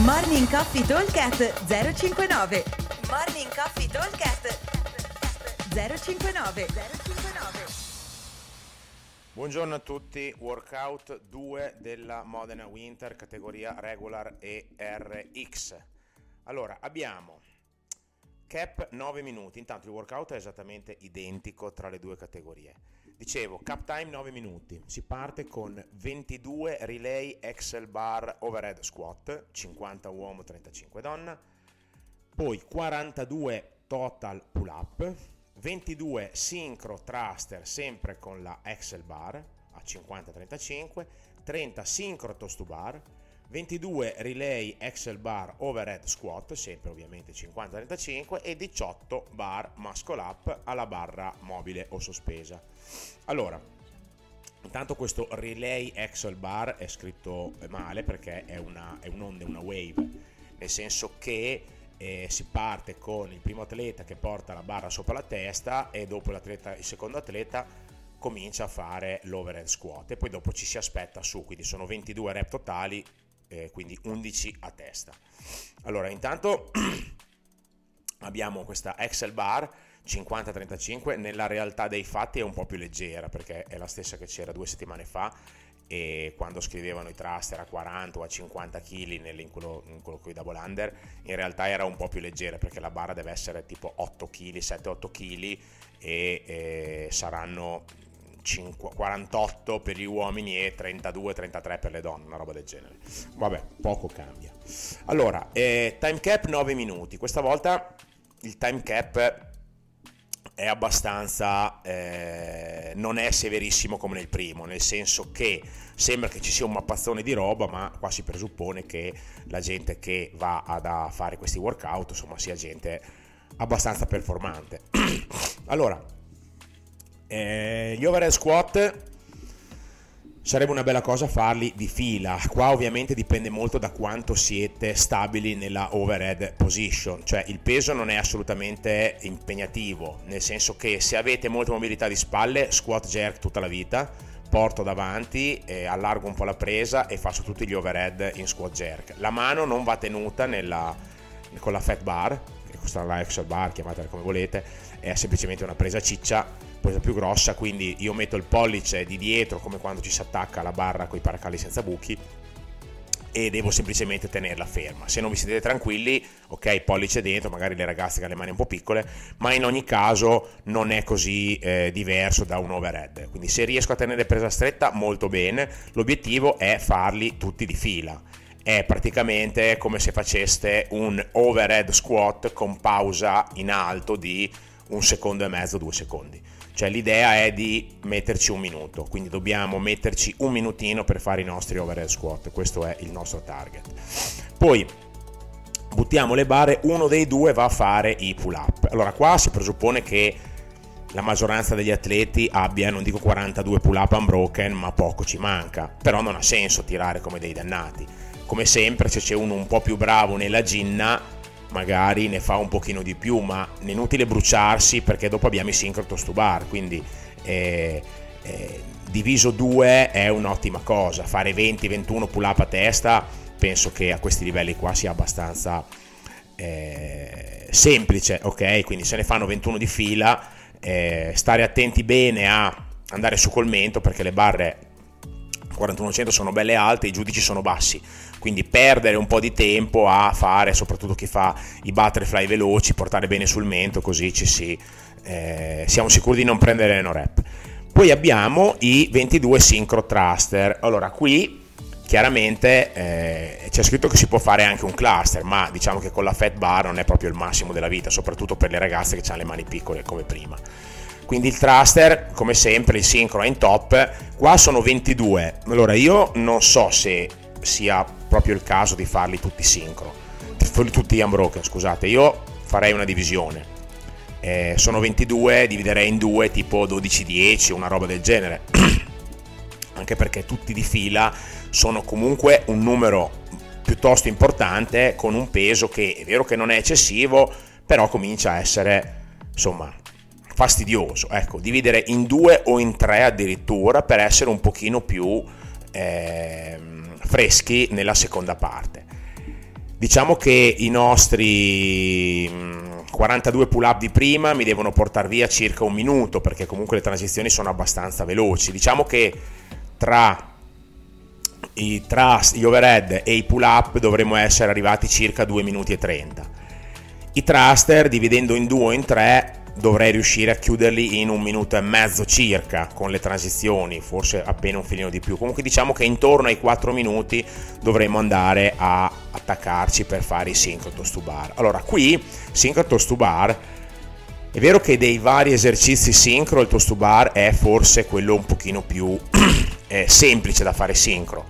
Morning Coffee Talkcast 059 Morning Coffee Talkcast 059 059 Buongiorno a tutti, workout 2 della Modena Winter categoria regular e. Allora, abbiamo cap 9 minuti, intanto il workout è esattamente identico tra le due categorie. Dicevo, cap time 9 minuti, si parte con 22 relay Excel bar overhead squat, 50 uomo, 35 donna, poi 42 total pull up, 22 sincro thruster sempre con la Excel bar a 50-35, 30 sincro toast to bar, 22 relay Excel bar overhead squat, sempre ovviamente 50-35 e 18 bar muscle up alla barra mobile o sospesa. Allora, intanto questo relay Excel bar è scritto male perché è, una, è un'onda, una wave, nel senso che eh, si parte con il primo atleta che porta la barra sopra la testa e dopo il secondo atleta comincia a fare l'overhead squat e poi dopo ci si aspetta su, quindi sono 22 rep totali, eh, quindi 11 a testa. Allora, intanto abbiamo questa Excel bar 50-35, nella realtà dei fatti è un po' più leggera perché è la stessa che c'era due settimane fa e quando scrivevano i thruster a 40 o a 50 kg in quello, in quello con i double under in realtà era un po' più leggera perché la barra deve essere tipo 8 kg 7-8 kg e, e saranno 5, 48 per gli uomini e 32-33 per le donne, una roba del genere. Vabbè, poco cambia. Allora, eh, time cap 9 minuti. Questa volta il time cap è abbastanza eh, non è severissimo come nel primo nel senso che sembra che ci sia un mappazzone di roba ma qua si presuppone che la gente che va ad a fare questi workout insomma sia gente abbastanza performante allora eh, gli overhead squat sarebbe una bella cosa farli di fila. Qua ovviamente dipende molto da quanto siete stabili nella overhead position, cioè il peso non è assolutamente impegnativo, nel senso che se avete molta mobilità di spalle, squat jerk tutta la vita, porto davanti, allargo un po' la presa e faccio tutti gli overhead in squat jerk. La mano non va tenuta nella, con la fat bar, che costa la Excel bar, chiamatela come volete, è semplicemente una presa ciccia presa più grossa, quindi io metto il pollice di dietro come quando ci si attacca alla barra con i paracalli senza buchi e devo semplicemente tenerla ferma. Se non vi siete tranquilli, ok, pollice dentro, magari le ragazze che hanno le mani un po' piccole, ma in ogni caso non è così eh, diverso da un overhead. Quindi se riesco a tenere presa stretta, molto bene. L'obiettivo è farli tutti di fila. È praticamente come se faceste un overhead squat con pausa in alto di un secondo e mezzo, due secondi. Cioè l'idea è di metterci un minuto, quindi dobbiamo metterci un minutino per fare i nostri overhead squat, questo è il nostro target. Poi buttiamo le barre, uno dei due va a fare i pull up. Allora qua si presuppone che la maggioranza degli atleti abbia, non dico 42 pull up unbroken, ma poco ci manca, però non ha senso tirare come dei dannati. Come sempre se c'è uno un po' più bravo nella ginna, magari ne fa un pochino di più, ma è inutile bruciarsi perché dopo abbiamo i sincrotos to bar, quindi eh, eh, diviso 2 è un'ottima cosa, fare 20-21 pull up a testa penso che a questi livelli qua sia abbastanza eh, semplice, ok? Quindi se ne fanno 21 di fila, eh, stare attenti bene a andare su col mento perché le barre 4100 sono belle alte, i giudici sono bassi, quindi perdere un po' di tempo a fare, soprattutto chi fa i butterfly veloci, portare bene sul mento, così ci si, eh, siamo sicuri di non prendere no rep. Poi abbiamo i 22 synchro thruster. Allora, qui chiaramente eh, c'è scritto che si può fare anche un cluster, ma diciamo che con la fat bar non è proprio il massimo della vita, soprattutto per le ragazze che hanno le mani piccole come prima. Quindi il thruster come sempre il sincro è in top. Qua sono 22 allora io non so se sia proprio il caso di farli tutti sincro. Tutti unbroken scusate. Io farei una divisione. Eh, sono 22 dividerei in due tipo 12-10 una roba del genere anche perché tutti di fila sono comunque un numero piuttosto importante con un peso che è vero che non è eccessivo però comincia a essere insomma fastidioso, ecco, dividere in due o in tre addirittura per essere un pochino più eh, freschi nella seconda parte. Diciamo che i nostri 42 mm, pull up di prima mi devono portare via circa un minuto perché comunque le transizioni sono abbastanza veloci. Diciamo che tra i thrust, gli overhead e i pull up dovremmo essere arrivati circa 2 minuti e 30. I thruster dividendo in due o in tre dovrei riuscire a chiuderli in un minuto e mezzo circa con le transizioni, forse appena un filino di più. Comunque diciamo che intorno ai 4 minuti dovremmo andare a attaccarci per fare i synchro to bar. Allora, qui synchro to bar è vero che dei vari esercizi sincro il toast to bar è forse quello un pochino più eh, semplice da fare sincro,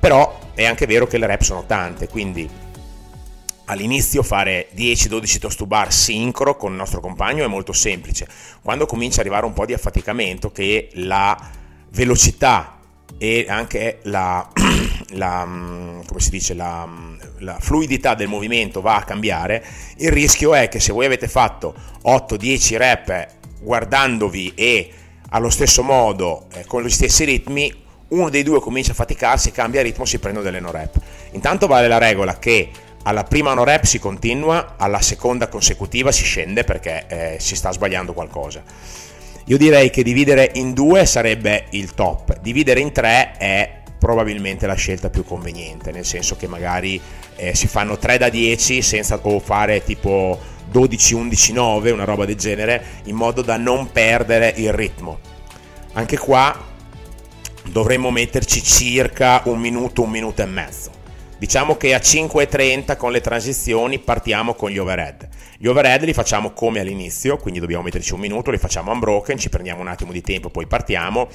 però è anche vero che le rep sono tante, quindi all'inizio fare 10-12 toast to bar sincro con il nostro compagno è molto semplice. Quando comincia ad arrivare un po' di affaticamento, che la velocità e anche la, la, mm, dice, la, mm, la, fluidità del movimento va a cambiare, il rischio è che se voi avete fatto 8-10 rep guardandovi e allo stesso modo eh, con gli stessi ritmi, uno dei due comincia a faticarsi, cambia ritmo, si prendono delle no rep. Intanto vale la regola che alla prima no rep si continua, alla seconda consecutiva si scende perché eh, si sta sbagliando qualcosa. Io direi che dividere in due sarebbe il top, dividere in tre è probabilmente la scelta più conveniente, nel senso che magari eh, si fanno 3 da 10 senza fare tipo 12, 11, 9, una roba del genere, in modo da non perdere il ritmo. Anche qua dovremmo metterci circa un minuto, un minuto e mezzo Diciamo che a 5.30 con le transizioni partiamo con gli overhead. Gli overhead li facciamo come all'inizio, quindi dobbiamo metterci un minuto, li facciamo unbroken, ci prendiamo un attimo di tempo, poi partiamo.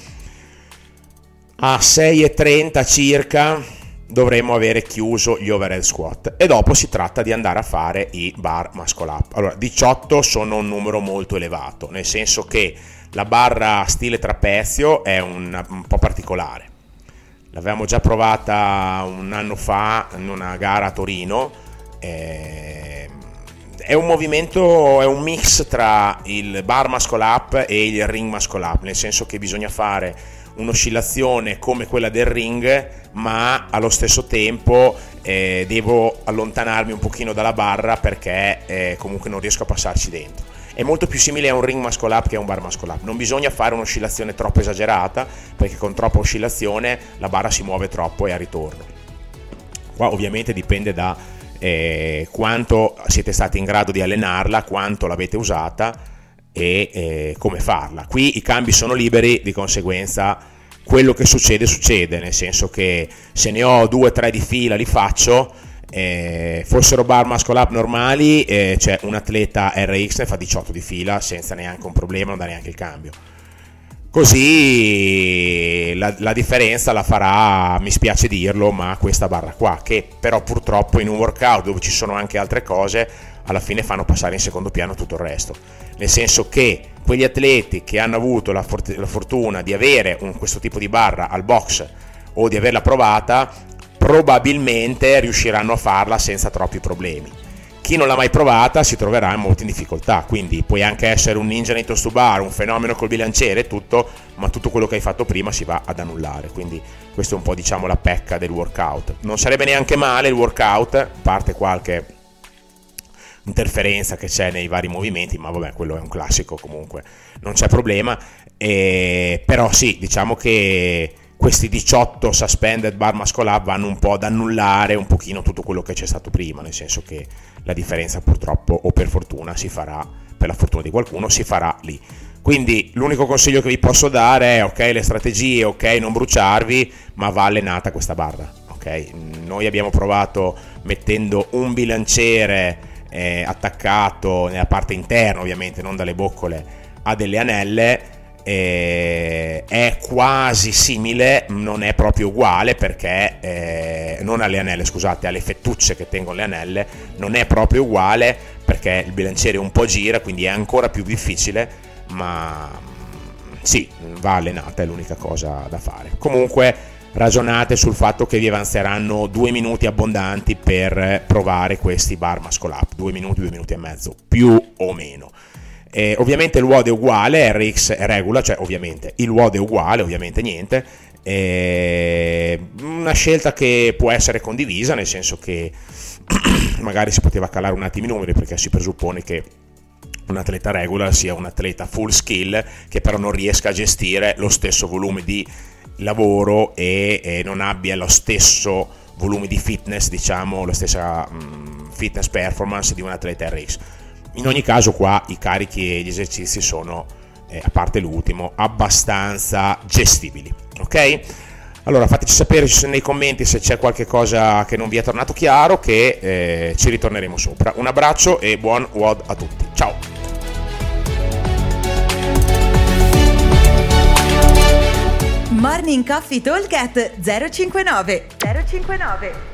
A 6.30 circa dovremmo avere chiuso gli overhead squat e dopo si tratta di andare a fare i bar muscle up. Allora, 18 sono un numero molto elevato, nel senso che la barra stile trapezio è un, un po' particolare l'avevamo già provata un anno fa in una gara a Torino. Eh, è un movimento, è un mix tra il bar muscle up e il ring muscle up, nel senso che bisogna fare un'oscillazione come quella del ring, ma allo stesso tempo eh, devo allontanarmi un pochino dalla barra perché eh, comunque non riesco a passarci dentro è molto più simile a un ring muscle up che a un bar muscle up. Non bisogna fare un'oscillazione troppo esagerata perché con troppa oscillazione la barra si muove troppo e a ritorno. Qua ovviamente dipende da eh, quanto siete stati in grado di allenarla, quanto l'avete usata e eh, come farla. Qui i cambi sono liberi, di conseguenza quello che succede succede, nel senso che se ne ho due o tre di fila li faccio eh, fossero bar muscle up normali, eh, c'è un atleta RX ne fa 18 di fila senza neanche un problema, non dà neanche il cambio. Così la, la, differenza la farà, mi spiace dirlo, ma questa barra qua, che però purtroppo in un workout dove ci sono anche altre cose, alla fine fanno passare in secondo piano tutto il resto. Nel senso che quegli atleti che hanno avuto la, for- la fortuna di avere un, questo tipo di barra al box o di averla provata, probabilmente riusciranno a farla senza troppi problemi. Chi non l'ha mai provata si troverà molto in difficoltà, quindi puoi anche essere un ninja nei toast bar, un fenomeno col bilanciere e tutto, ma tutto quello che hai fatto prima si va ad annullare, quindi questa è un po' diciamo la pecca del workout. Non sarebbe neanche male il workout, a parte qualche interferenza che c'è nei vari movimenti, ma vabbè, quello è un classico comunque, non c'è problema, e, però sì, diciamo che questi 18 suspended bar muscle up vanno un po' ad annullare un pochino tutto quello che c'è stato prima, nel senso che la differenza purtroppo o per fortuna si farà, per la fortuna di qualcuno, si farà lì. Quindi l'unico consiglio che vi posso dare è ok le strategie, ok non bruciarvi, ma va allenata questa barra. Okay? Noi abbiamo provato mettendo un bilanciere eh, attaccato nella parte interna, ovviamente non dalle boccole, a delle anelle eh, è quasi simile, non è proprio uguale perché eh, non alle anelle, scusate, alle fettucce che tengono le anelle, non è proprio uguale perché il bilanciere un po' gira, quindi è ancora più difficile, ma sì, va allenata, è l'unica cosa da fare. Comunque ragionate sul fatto che vi avanzeranno due minuti abbondanti per provare questi bar muscle up, due minuti, due minuti e mezzo, più o meno. Eh, ovviamente il WOD è uguale, RX è regular, cioè ovviamente il WOD è uguale, ovviamente niente, Eh, una scelta che può essere condivisa, nel senso che magari si poteva calare un attimo i numeri perché si presuppone che un atleta regular sia un atleta full skill che però non riesca a gestire lo stesso volume di lavoro e, e non abbia lo stesso volume di fitness, diciamo, la stessa um, fitness performance di un atleta RX. In ogni caso qua i carichi e gli esercizi sono, eh, a parte l'ultimo, abbastanza gestibili, ok? Allora fateci sapere nei commenti se c'è qualche cosa che non vi è tornato chiaro che eh, ci ritorneremo sopra. Un abbraccio e buon WOD a tutti. Ciao! Morning Coffee Talk 059 059